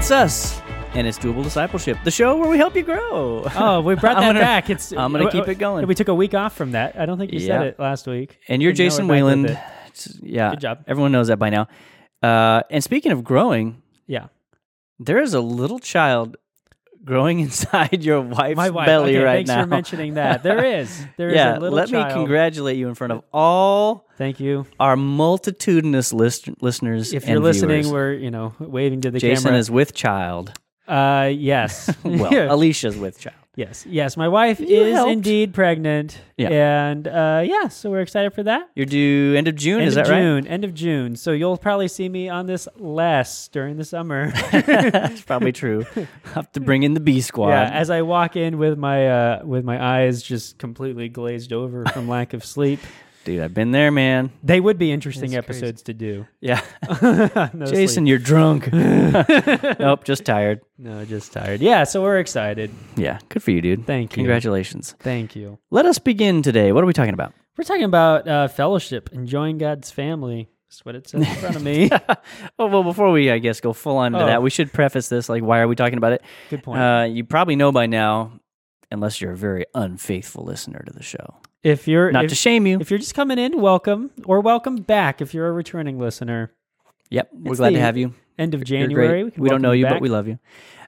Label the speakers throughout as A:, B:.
A: It's us, and it's Doable Discipleship, the show where we help you grow.
B: Oh, we brought that
A: gonna-
B: back. It's
A: I'm gonna keep it going.
B: We took a week off from that. I don't think you
A: Yeah.
B: said it last week.
A: And you're Jason
B: we're back with
A: Wayland. Yeah,
B: Good job.
A: Everyone knows that by now. Uh, and speaking of growing,
B: Yeah,
A: there is a little child growing inside your wife's
B: my wife.
A: belly
B: okay,
A: right
B: thanks
A: now.
B: for mentioning that. There is. There is
A: yeah,
B: a little
A: let
B: child.
A: me congratulate you in front of all
B: Thank you.
A: our multitudinous list- listeners.
B: If you're listening,
A: viewers.
B: we're you know waving to the
A: Jason
B: camera.
A: Jason is with child.
B: Uh, yes.
A: Well, Alicia's with child.
B: yes, yes. My wife
A: You
B: is
A: helped.
B: indeed pregnant.
A: Yeah.
B: and uh, yeah, so we're excited for that.
A: You're due end of June.
B: End
A: is
B: of
A: that right?
B: June, end of June. So you'll probably see me on this less during the summer.
A: That's probably true. have to bring in the B squad.
B: Yeah, as I walk in with my uh, with my eyes just completely glazed over from lack of sleep.
A: Dude, I've been there, man.
B: They would be interesting
A: That's crazy.
B: episodes to do.
A: Yeah.
B: No
A: Jason,
B: sleep.
A: you're drunk. nope, just tired.
B: no, just tired. Yeah, so we're excited.
A: Yeah, good for you, dude.
B: Thank you.
A: Congratulations.
B: Thank you.
A: Let us begin today. What are we talking about?
B: We're talking about uh, fellowship, enjoying God's family. That's what it says in front of me.
A: Oh, well, before we, I guess, go full on into
B: Oh.
A: that, we should preface this. Like, why are we talking about it?
B: Good point.
A: Uh, you probably know by now, unless you're a very unfaithful listener to the show.
B: If you're
A: Not
B: if,
A: to shame you.
B: if you're just coming in, welcome or welcome back if you're a returning listener.
A: Yep, we're glad to have you.
B: End of January. can
A: We don't know you,
B: back.
A: but we love you.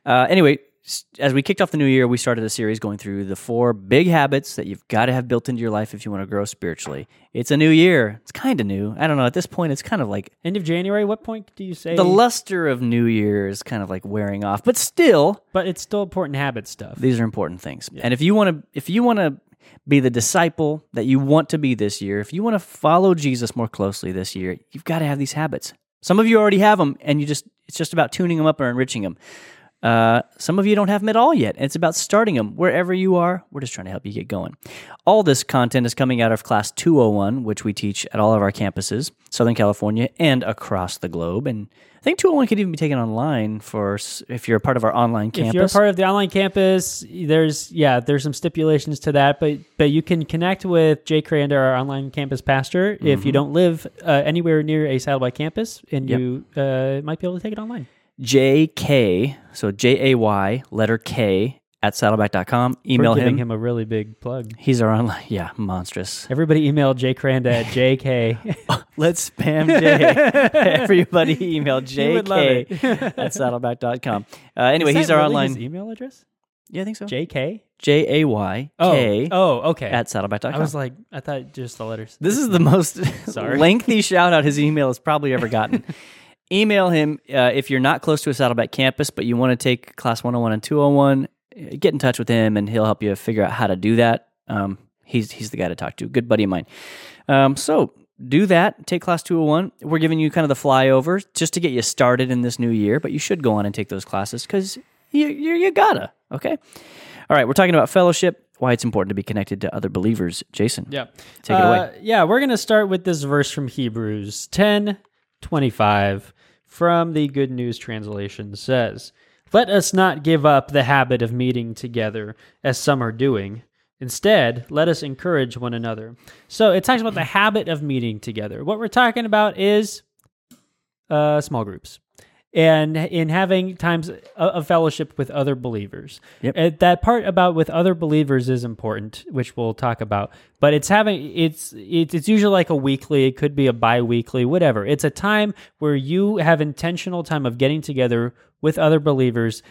A: Uh, anyway, as we kicked off the new year, we started a series going through the four big habits that you've got to have built into your life if you want to grow spiritually. It's a new year. It's kind of new. I don't know. At this point, it's kind of like
B: End of January. What point do you say?
A: the luster of New Year is kind of like wearing off, but still,
B: but it's still important habit stuff.
A: these are important things. And if you want to, if you want to be the disciple that you want to be this year, if you want to follow Jesus more closely this year, you've got to have these habits. Some of you already have them, and you just it's just about tuning them up or enriching them. Uh, some of you don't have them at all yet. It's about starting them wherever you are. We're just trying to help you get going. All this content is coming out of Class 201, which we teach at all of our campuses, Southern California and across the globe. And I think 201 could even be taken online for if you're a part of our online campus.
B: If you're a part of the online campus, there's yeah, there's some stipulations to that, but but you can connect with Jay Kranda, our online campus pastor, if you don't live uh, anywhere near a Saddleback campus, and
A: Yep.
B: you uh, might be able to take it online.
A: JK, so J A Y, letter K, at saddleback.com. Email
B: We're giving
A: him.
B: him a really big plug.
A: He's our online, yeah, monstrous.
B: Everybody email Jay Kranda at JK.
A: Let's spam Jay. Everybody email
B: You would love
A: JK at saddleback.com. Uh, anyway, he's our
B: really
A: online.
B: email address.
A: yeah, I think so.
B: JK.
A: J A Y
B: Oh, oh, okay.
A: at saddleback.com.
B: I was like, I thought just the letters.
A: This is the most
B: Sorry.
A: lengthy shout out his email has probably ever gotten. Email him uh, if you're not close to a Saddleback campus, but you want to take class 101 and 201. uh, Get in touch with him, and he'll help you figure out how to do that. Um, he's he's the guy to talk to. Good buddy of mine. Um, so do that. Take class 201. We're giving you kind of the flyover just to get you started in this new year, but you should go on and take those classes because you, you you gotta. Okay. All right. We're talking about fellowship. Why it's important to be connected to other believers. Jason.
B: Yeah.
A: Take it away.
B: Uh, Yeah, we're going to start with this verse from Hebrews 10 25 from the Good News Translation says, Let us not give up the habit of meeting together as some are doing. Instead, let us encourage one another. So it talks about the habit of meeting together. What we're talking about is uh, small groups and in having times of- fellowship with other believers.
A: Yep.
B: That part about with other believers is important, which we'll talk about. But it's having it's, it's usually like a weekly. It could be a bi-weekly, whatever. It's a time where you have intentional time of getting together with other believers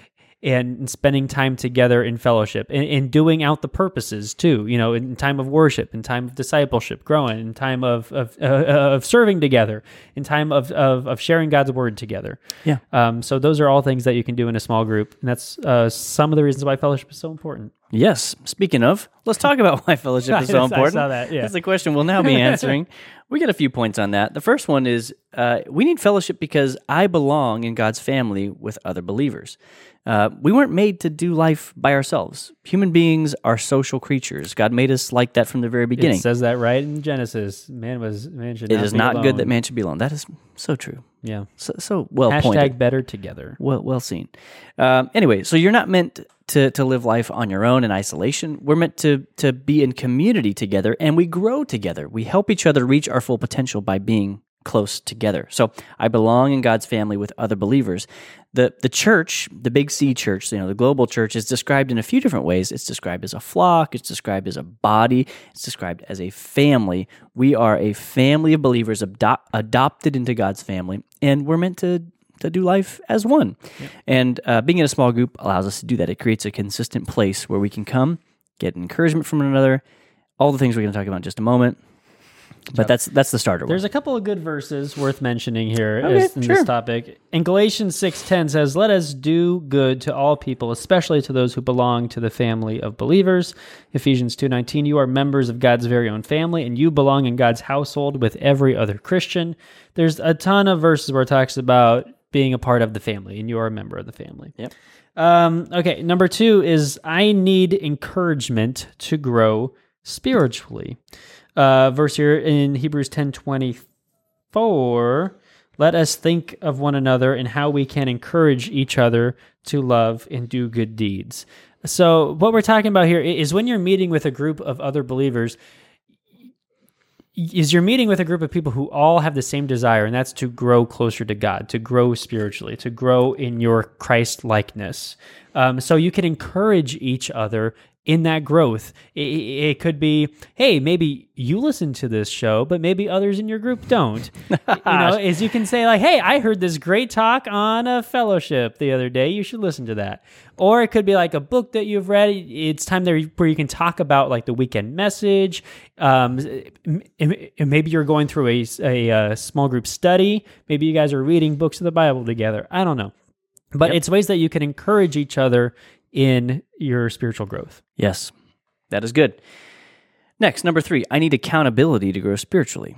B: and spending time together in fellowship and, and doing out the purposes too you know in time of worship in time of discipleship growing in time of of, uh, of serving together in time of, of of sharing god's word together
A: Yeah.
B: um, so those are all things that you can do in a small group and that's uh, some of the reasons why fellowship is so important
A: Yes. Speaking of, let's talk about why fellowship is so
B: I
A: important.
B: saw that, yeah.
A: That's the question we'll now be answering. we got a few points on that. The first one is uh, we need fellowship because I belong in God's family with other believers. Uh, we weren't made to do life by ourselves. Human beings are social creatures. God made us like that from the very beginning.
B: it says that right in genesis man was man should
A: it
B: not
A: is not good that man should be alone. That is so true.
B: yeah
A: So, so well
B: hashtag
A: pointed.
B: better together
A: Well, well seen. Um, anyway, so you're not meant to to live life on your own in isolation. We're meant to to be in community together, and we grow together. We help each other reach our full potential by being close together. So I belong in God's family with other believers. The the church, the big C church, you know, the global church is described in a few different ways. It's described as a flock, it's described as a body, it's described as a family. We are a family of believers adop- adopted into God's family and we're meant to to do life as one. And uh, being in a small group allows us to do that. It creates a consistent place where we can come, get encouragement from one another, all the things we're going to talk about in just a moment. But that's that's the starter.
B: There's
A: one.
B: a couple of good verses worth mentioning here
A: Okay,
B: in
A: sure.
B: this topic. In Galatians 6:10 says, "Let us do good to all people, especially to those who belong to the family of believers." Ephesians 2:19, "You are members of God's very own family and you belong in God's household with every other Christian." There's a ton of verses where it talks about being a part of the family and you are a member of the family.
A: Yep.
B: Um, okay, number two is I need encouragement to grow spiritually. Uh, verse here in Hebrews ten twenty four. Let us think of one another and how we can encourage each other to love and do good deeds. So, what we're talking about here is when you're meeting with a group of other believers, is you're meeting with a group of people who all have the same desire, and that's to grow closer to God, to grow spiritually, to grow in your Christ likeness. Um, so you can encourage each other in that growth. It, it could be, hey, maybe you listen to this show, but maybe others in your group don't. you know, is you can say like, hey, I heard this great talk on a fellowship the other day. You should listen to that. Or it could be like a book that you've read. It's time there where you can talk about like the weekend message. Um, maybe you're going through a, a, uh small group study. Maybe you guys are reading books of the Bible together. I don't know. But it's ways that you can encourage each other in your spiritual growth.
A: Yes, that is good. Next, number three, I need accountability to grow spiritually.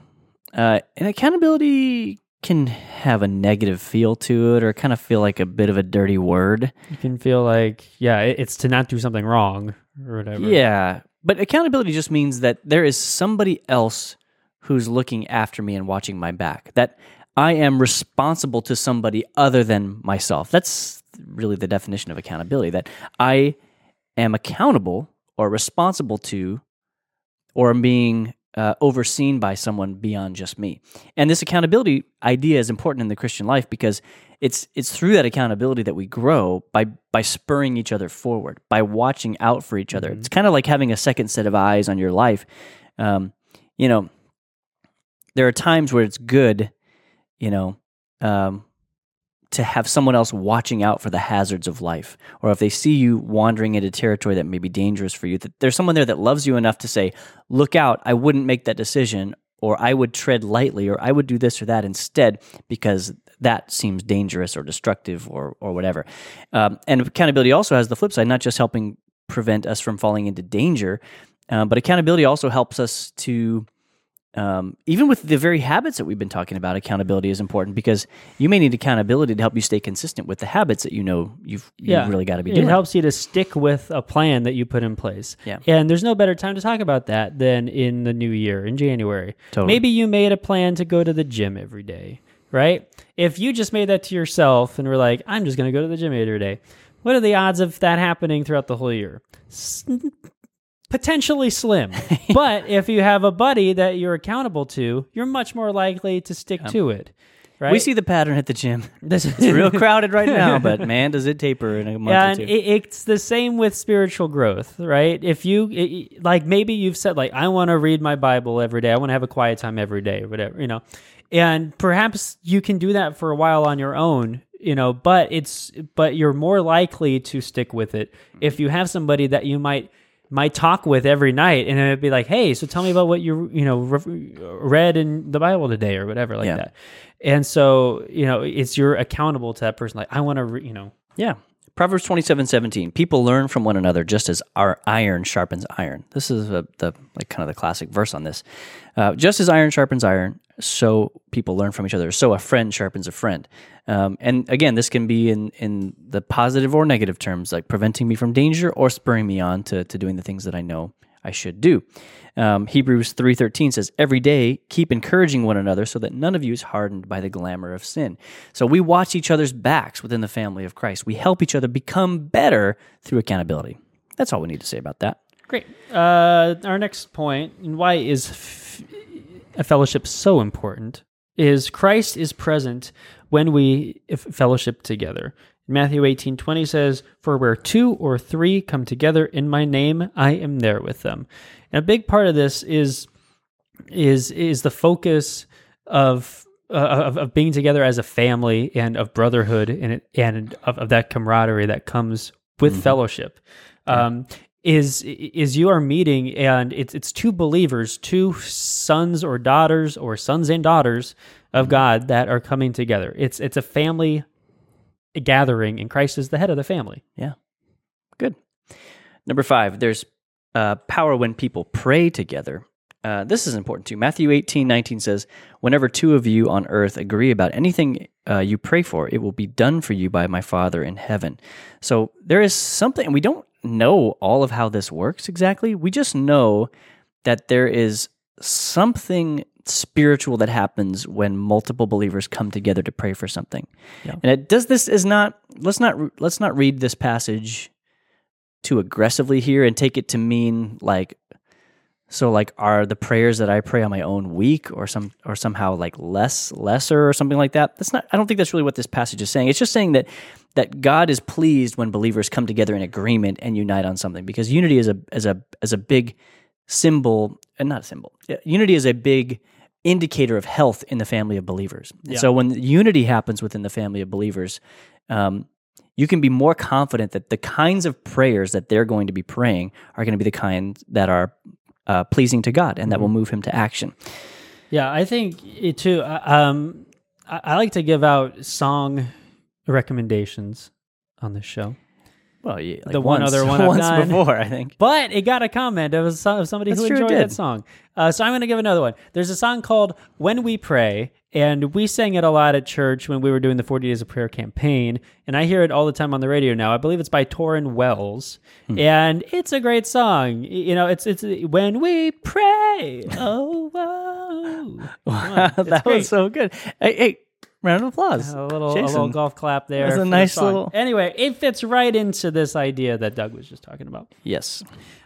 A: Uh, and accountability can have a negative feel to it or kind of feel like a bit of a dirty word.
B: You can feel like, yeah, it's to not do something wrong or whatever.
A: Yeah. But accountability just means that there is somebody else who's looking after me and watching my back. That I am responsible to somebody other than myself. That's really the definition of accountability that I am accountable or responsible to or am being uh, overseen by someone beyond just me. And this accountability idea is important in the Christian life because it's it's through that accountability that we grow by by spurring each other forward, by watching out for each other. It's kind of like having a second set of eyes on your life. Um, you know, there are times where it's good, you know, um, to have someone else watching out for the hazards of life, or if they see you wandering into territory that may be dangerous for you, that there's someone there that loves you enough to say, "Look out! I wouldn't make that decision." Or I would tread lightly, or I would do this or that instead because that seems dangerous or destructive or or whatever. Um, and accountability also has the flip side, not just helping prevent us from falling into danger, uh, but accountability also helps us to um, even with the very habits that we've been talking about, accountability is important because you may need accountability to help you stay consistent with the habits that you know you've, you've really got to be
B: it helps you to stick with a plan that you put in place.
A: Yeah.
B: And there's no better time to talk about that than in the new year, in January.
A: Totally.
B: Maybe you made a plan to go to the gym every day, right? If you just made that to yourself and were like, I'm just going to go to the gym every day, what are the odds of that happening throughout the whole year? Potentially slim. but if you have a buddy that you're accountable to, you're much more likely to stick to it. Right?
A: We see the pattern at the gym.
B: this
A: It's real crowded right now, but man, does it taper in a month
B: yeah,
A: or two.
B: it, it's the same with spiritual growth, right? If you it, like, maybe you've said like, I want to read my Bible every day. I want to have a quiet time every day, or whatever, you know. And perhaps you can do that for a while on your own, you know. But it's but you're more likely to stick with it if mm-hmm. you have somebody that you might might talk with every night, and it'd be like, hey, so tell me about what you you know re- read in the Bible today, or whatever like
A: Yeah.
B: that. And so you know, it's you're accountable to that person. Like, I want to, re- you know.
A: Yeah. Proverbs twenty-seven seventeen. People learn from one another just as our iron sharpens iron. This is a, the like kind of the classic verse on this. Uh, just as iron sharpens iron, so people learn from each other. So a friend sharpens a friend. Um, and again, this can be in in the positive or negative terms, like preventing me from danger or spurring me on to to doing the things that I know I should do. Um, Hebrews 3:13 says, "Every day keep encouraging one another so that none of you is hardened by the glamour of sin." So we watch each other's backs within the family of Christ. We help each other become better through accountability. That's all we need to say about that.
B: Great. Uh, our next point, and why is f- a fellowship so important? is Christ is present when we fellowship together. Matthew 18 20 says, For where two or three come together in my name, I am there with them. And a big part of this is is is the focus of uh, of, of being together as a family and of brotherhood and and of, of that camaraderie that comes with fellowship. Um, is is you are meeting and it's it's two believers, two sons or daughters or sons and daughters of God that are coming together. It's it's a family gathering, and Christ is the head of the family.
A: Yeah. Good. Number five, there's uh, power when people pray together. Uh, this is important too. Matthew 18, 19 says, Whenever two of you on earth agree about anything uh, you pray for, it will be done for you by my Father in heaven. So there is something, and we don't know all of how this works exactly. We just know that there is something spiritual that happens when multiple believers come together to pray for something.
B: Yeah.
A: And it does this is not let's not let's not read this passage too aggressively here and take it to mean like so like are the prayers that I pray on my own weak or some or somehow like less lesser or something like that? That's not I don't think that's really what this passage is saying. It's just saying that that God is pleased when believers come together in agreement and unite on something because unity is a as a as a big symbol and not a symbol. Yeah, Unity is a big indicator of health in the family of believers.
B: Yeah.
A: So when unity happens within the family of believers, um, you can be more confident that the kinds of prayers that they're going to be praying are going to be the kinds that are uh, pleasing to God and that will move Him to action.
B: Yeah, I think it too. uh, Um, I, I like to give out song recommendations on this show.
A: Well, yeah, like
B: The one other one I've
A: once
B: done.
A: before, I think.
B: But it got a comment of, some, of somebody
A: That's
B: who
A: true,
B: enjoyed that song. Uh, so I'm going to give another one. There's a song called When We Pray, and we sang it a lot at church when we were doing the 40 Days of Prayer campaign. And I hear it all the time on the radio now. I believe it's by Tauren Wells,
A: Hmm.
B: and it's a great song. You know, it's it's When We Pray. Oh, whoa.
A: Wow, that
B: great.
A: was so good. Hey, hey round of applause.
B: A little, a
A: Jason.
B: little golf clap there.
A: That's a
B: for the
A: nice
B: song.
A: little-
B: Anyway, it fits right into this idea that Doug was just talking about.
A: Yes.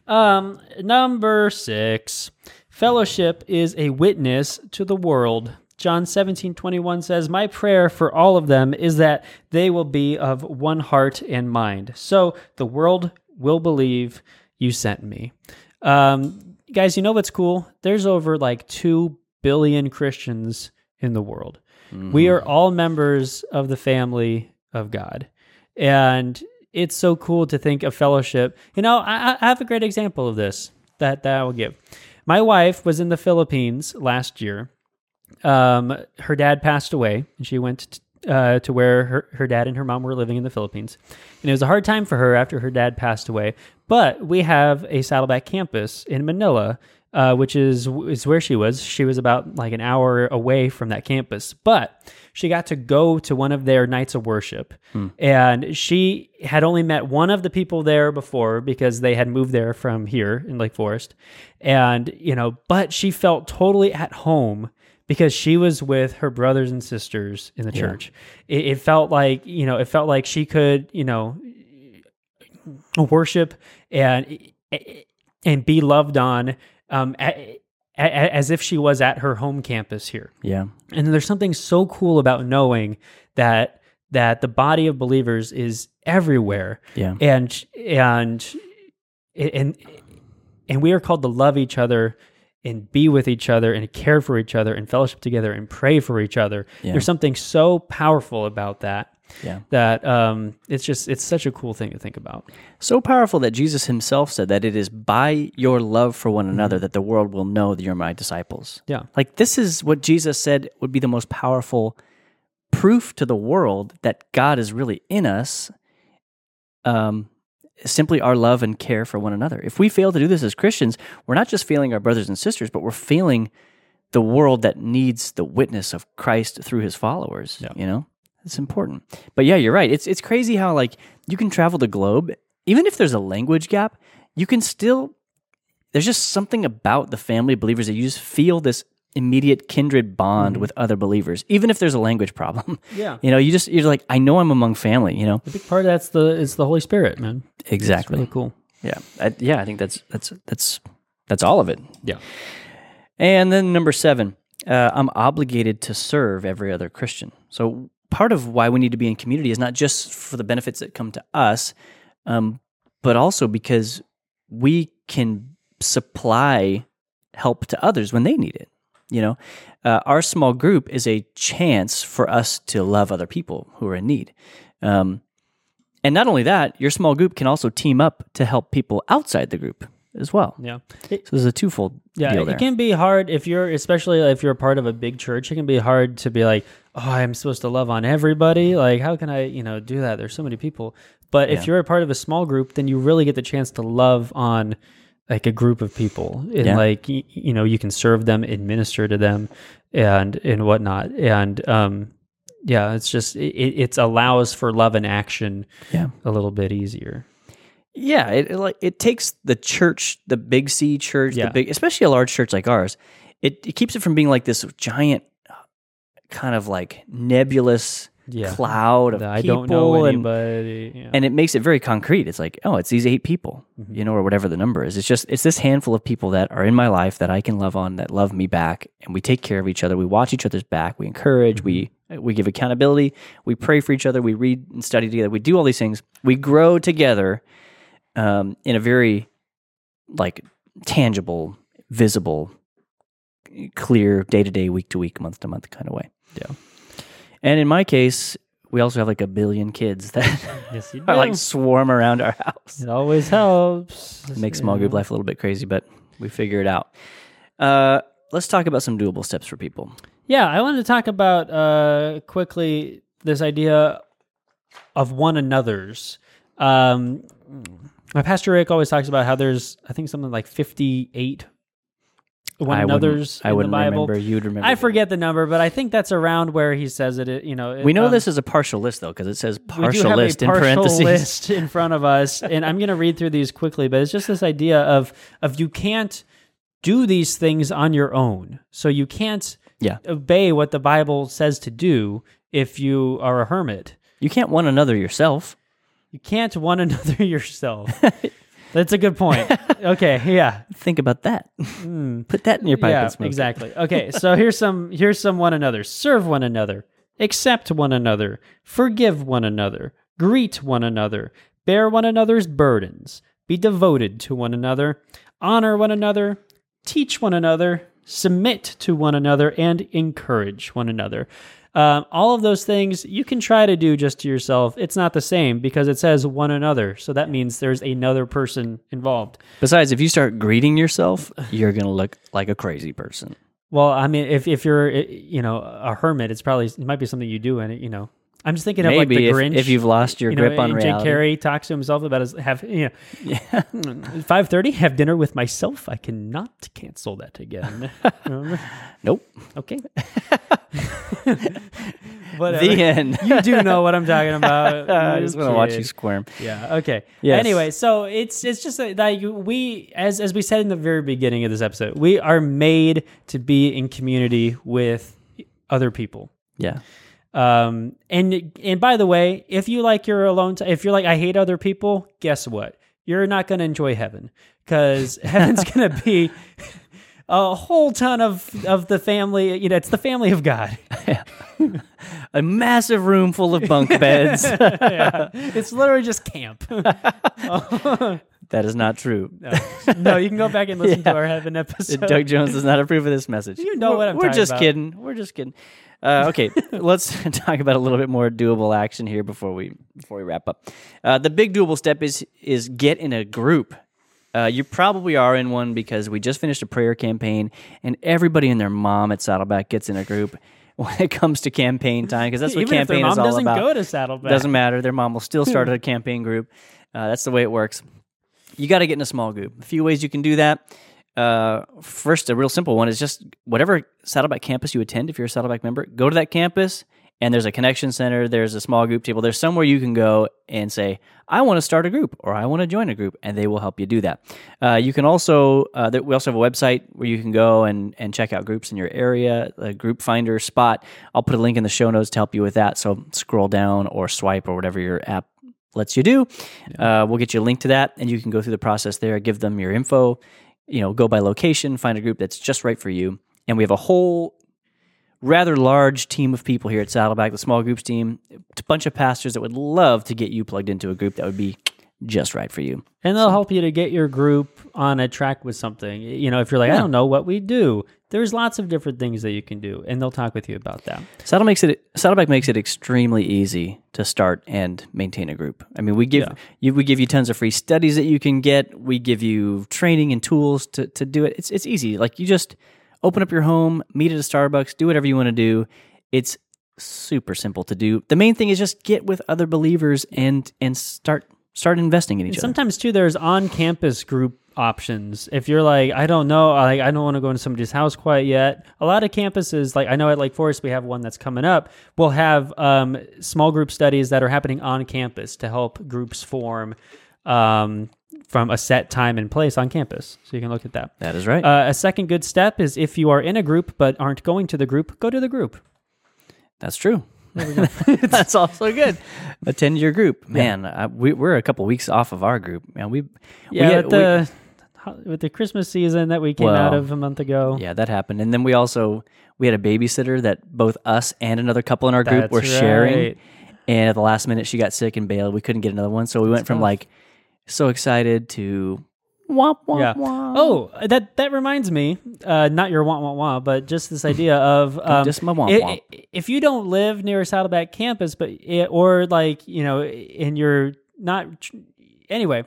B: Um, number six, fellowship is a witness to the world. John 17, 21 says, My prayer for all of them is that they will be of one heart and mind. So the world will believe you sent me. Um, guys, you know what's cool? There's over like 2 billion Christians in the world. We are all members of the family of God. And it's so cool to think of fellowship. You know, I, I have a great example of this that, that I will give. My wife was in the Philippines last year. Um, her dad passed away, and she went t- uh, to where her, her dad and her mom were living in the Philippines. And it was a hard time for her after her dad passed away. But we have a Saddleback campus in Manila, uh, which is is where she was. She was about like an hour away from that campus, but she got to go to one of their nights of worship, and she had only met one of the people there before because they had moved there from here in Lake Forest, and you know, but she felt totally at home because she was with her brothers and sisters in the church. It, it felt like you know, it felt like she could you know worship and and be loved on um, a, a, as if she was at her home campus here.
A: Yeah.
B: And there's something so cool about knowing that that the body of believers is everywhere,
A: Yeah.
B: and and and and we are called to love each other and be with each other and care for each other and fellowship together and pray for each other.
A: Yeah.
B: There's something so powerful about that
A: Yeah.
B: that um, it's just it's such a cool thing to think about.
A: So powerful that Jesus himself said that it is by your love for one another that the world will know that you're my disciples.
B: Yeah.
A: Like this is what Jesus said would be the most powerful proof to the world that God is really in us. Um, simply our love and care for one another. If we fail to do this as Christians, we're not just failing our brothers and sisters, but we're failing the world that needs the witness of Christ through his followers.
B: Yeah.
A: You know? It's important. But yeah, you're right. It's it's crazy how like you can travel the globe, even if there's a language gap, you can still there's just something about the family of believers that you just feel this immediate kindred bond with other believers, even if there's a language problem.
B: Yeah.
A: You know, you just you're like, I know I'm among family, you know?
B: A big part of that's the is the Holy Spirit, man.
A: Exactly.
B: really cool.
A: Yeah. I, yeah, I think that's that's that's that's all of it.
B: Yeah.
A: And then number seven, uh, I'm obligated to serve every other Christian. So part of why we need to be in community is not just for the benefits that come to us, um, but also because we can supply help to others when they need it. You know, uh, our small group is a chance for us to love other people who are in need. Um, and not only that, your small group can also team up to help people outside the group as well.
B: Yeah.
A: So there's a twofold
B: Yeah,
A: deal there.
B: it can be hard if you're, especially if you're part of a big church. It can be hard to be like, oh, I'm supposed to love on everybody. Like, how can I, you know, do that? There's so many people. But if you're a part of a small group, then you really get the chance to love on like a group of people, and
A: Yeah.
B: like y- you know, you can serve them, administer to them, and and whatnot. And um, yeah, it's just it, it allows for love and action
A: yeah.
B: a little bit easier.
A: Yeah, it, it like it takes the church, the big C church,
B: Yeah.
A: the big, especially a large church like ours. It it keeps it from being like this giant, kind of like nebulous
B: Yeah.
A: cloud of
B: I
A: people,
B: don't know
A: and,
B: yeah.
A: and it makes it very concrete. It's like, oh, it's these eight people,
B: Mm-hmm.
A: you know, or whatever the number is. It's just it's this handful of people that are in my life that I can love on, that love me back, and we take care of each other. We watch each other's back. We encourage. We
B: Mm-hmm.
A: we give accountability. We pray for each other. We read and study together. We do all these things. We grow together um, in a very like tangible, visible, clear, day to day, week to week, month to month kind of way.
B: Yeah.
A: And in my case, we also have like a billion kids that
B: yes, you
A: are like swarm around our house.
B: it always helps.
A: It makes small group life a little bit crazy, but we figure it out. Uh, let's talk about some doable steps for people.
B: Yeah, I wanted to talk about uh, quickly this idea of one another's. Um, my pastor Rick always talks about how there's, I think, something like 58 one
A: I wouldn't-
B: another's
A: I
B: in the
A: wouldn't
B: Bible.
A: remember. You'd remember.
B: I
A: that.
B: forget the number, but I think that's around where he says it. You know,
A: We know
B: um,
A: this is a partial list though, because it says partial list
B: a
A: in parentheses.
B: list in front of us, and I'm going to read through these quickly. But it's just this idea of of you can't do these things on your own, so you can't
A: Yeah,
B: obey what the Bible says to do if you are a hermit.
A: you can't one another yourself.
B: You can't one another yourself. That's a good point. Okay, yeah.
A: Think about that. Hmm. Put that in your pipe
B: yeah,
A: and smoke it.
B: exactly. Okay, so here's some here's some one another. Serve one another. Accept one another. Forgive one another. Greet one another. Bear one another's burdens. Be devoted to one another. Honor one another. Teach one another. Submit to one another and encourage one another. Um, all of those things you can try to do just to yourself. It's not the same because it says one another. So that means there's another person involved.
A: Besides, if you start greeting yourself, you're gonna look like a crazy person.
B: Well, I mean, if if you're eh, you know a hermit, it's probably it might be something you do, and it, you know, I'm just thinking of like the
A: if,
B: Grinch.
A: if you've lost your
B: you know,
A: grip on
B: Jim
A: reality.
B: Carrey talks to himself about his have you know five thirty have dinner with myself. I cannot cancel that again.
A: Nope.
B: Okay. Whatever.
A: The end.
B: you do know what I'm talking about.
A: I just want to watch you squirm.
B: Yeah. Okay.
A: Yes.
B: Anyway, so it's it's just that like we, as as we said in the very beginning of this episode, we are made to be in community with other people.
A: Yeah.
B: Um, and and by the way, if you like your alone, t- if you're like I hate other people, guess what? You're not going to enjoy heaven because heaven's going to be a whole ton of of the family. You know, it's the family of God.
A: A massive room full of bunk beds.
B: yeah. It's literally just camp.
A: that is not true.
B: no, you can go back and listen
A: Yeah.
B: to our heaven episode.
A: Doug Jones does not approve of this message.
B: You know
A: We're-
B: what I'm
A: We're just
B: about.
A: kidding. We're just kidding. Uh, okay, let's talk about a little bit more doable action here before we before we wrap up. Uh, the big doable step is is get in a group. Uh, you probably are in one because we just finished a prayer campaign, and everybody and their mom at Saddleback gets in a group when it comes to campaign time because that's what
B: Even if their
A: campaign
B: mom
A: is all
B: doesn't
A: about.
B: go to Saddleback.
A: Doesn't matter. Their mom will still start a campaign group. Uh, that's the way it works. You got to get in a small group. A few ways you can do that. Uh, first, a real simple one is just whatever Saddleback campus you attend. If you're a Saddleback member, go to that campus and there's a connection center. There's a small group table. There's somewhere you can go and say, "I want to start a group" or "I want to join a group," and they will help you do that. Uh, you can also uh, we also have a website where you can go and and check out groups in your area, a group finder spot. I'll put a link in the show notes to help you with that. So scroll down or swipe or whatever your app lets you do. Uh, we'll get you a link to that, and you can go through the process there. Give them your info. You know, go by location, find a group that's just right for you. And we have a whole rather large team of people here at Saddleback, the small groups team, a bunch of pastors that would love to get you plugged into a group that would be just right for you.
B: And they'll help you to get your group on a track with something. You know, if you're like, I don't know what we do, there's lots of different things that you can do, and they'll talk with you about that.
A: Saddle makes it Saddleback makes it extremely easy to start and maintain a group. I mean, we give
B: Yeah.
A: you we give you tons of free studies that you can get. We give you training and tools to to do it. It's it's easy. Like you just open up your home, meet at a Starbucks, do whatever you want to do. It's super simple to do. The main thing is just get with other believers and and start start investing in each other.
B: Sometimes too, there's on-campus group options. If you're like, I don't know, like I don't want to go into somebody's house quite yet. A lot of campuses, like I know at Lake Forest, we have one that's coming up. We'll have um, small group studies that are happening on campus to help groups form um, from a set time and place on campus. So you can look at that.
A: That is right.
B: Uh, a second good step is if you are in a group but aren't going to the group, go to the group.
A: That's true. That's also good. Attend your group, man. I, we, we're a couple weeks off of our group, man. We
B: Yeah,
A: we had-
B: the with the Christmas season that we came out of a month ago.
A: yeah, that happened, and then we also we had a babysitter that both us and another couple in our group
B: That's
A: were sharing. And at the last minute, she got sick and bailed. We couldn't get another one, so we went from
B: tough.
A: like so excited to womp womp
B: Yeah.
A: womp.
B: Oh, that that reminds me. Uh, not your wah wah wah, but just this idea of um,
A: Just my womp womp.
B: i- If you don't live near a Saddleback campus, but it, or like you know, and you're not anyway.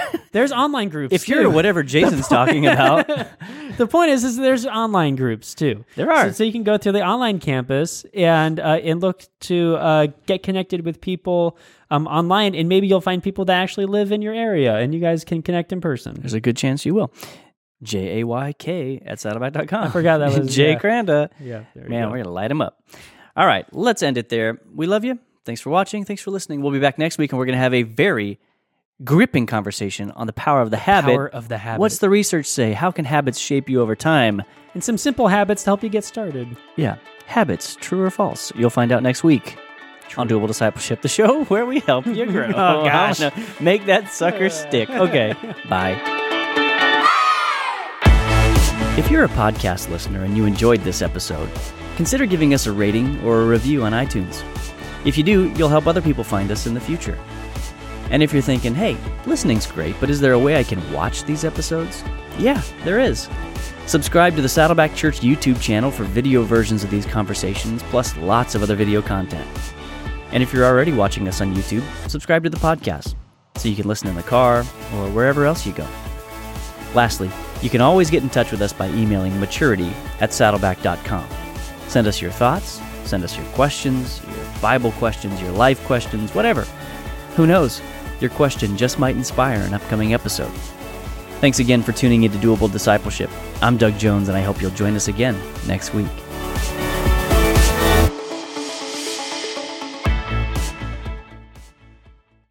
B: There's online groups.
A: if you're
B: too.
A: whatever Jason's talking about,
B: the point is, is there's online groups too.
A: There are.
B: So, so you can go through the online campus and uh, and look to uh, get connected with people um, online, and maybe you'll find people that actually live in your area, and you guys can connect in person.
A: there's a good chance you will. J A Y K at saddleback.com. I
B: forgot that was-
A: Jay
B: yeah.
A: Kranda.
B: Yeah, there you
A: Man,
B: go.
A: we're gonna light him up. All right, let's end it there. We love you. Thanks for watching. Thanks for listening. We'll be back next week, and we're gonna have a very gripping conversation on the power of the habit.
B: Power of the habit.
A: What's the research say? How can habits shape you over time?
B: and some simple habits to help you get started.
A: Yeah, habits, true or false? You'll find out next week on Doable Discipleship, the show where we help you grow.
B: Oh, gosh.
A: I'm Make that sucker uh. stick. Okay, bye. If you're a podcast listener and you enjoyed this episode, consider giving us a rating or a review on iTunes. If you do, you'll help other people find us in the future. And if you're thinking, hey, listening's great, but is there a way I can watch these episodes? Yeah, there is. Subscribe to the Saddleback Church YouTube channel for video versions of these conversations, plus lots of other video content. And if you're already watching us on YouTube, subscribe to the podcast so you can listen in the car or wherever else you go. Lastly, you can always get in touch with us by emailing maturity at saddleback.com. Send us your thoughts, send us your questions, your Bible questions, your life questions, whatever. Who knows? Your question just might inspire an upcoming episode. Thanks again for tuning in to Doable Discipleship. I'm Doug Jones, and I hope you'll join us again next week.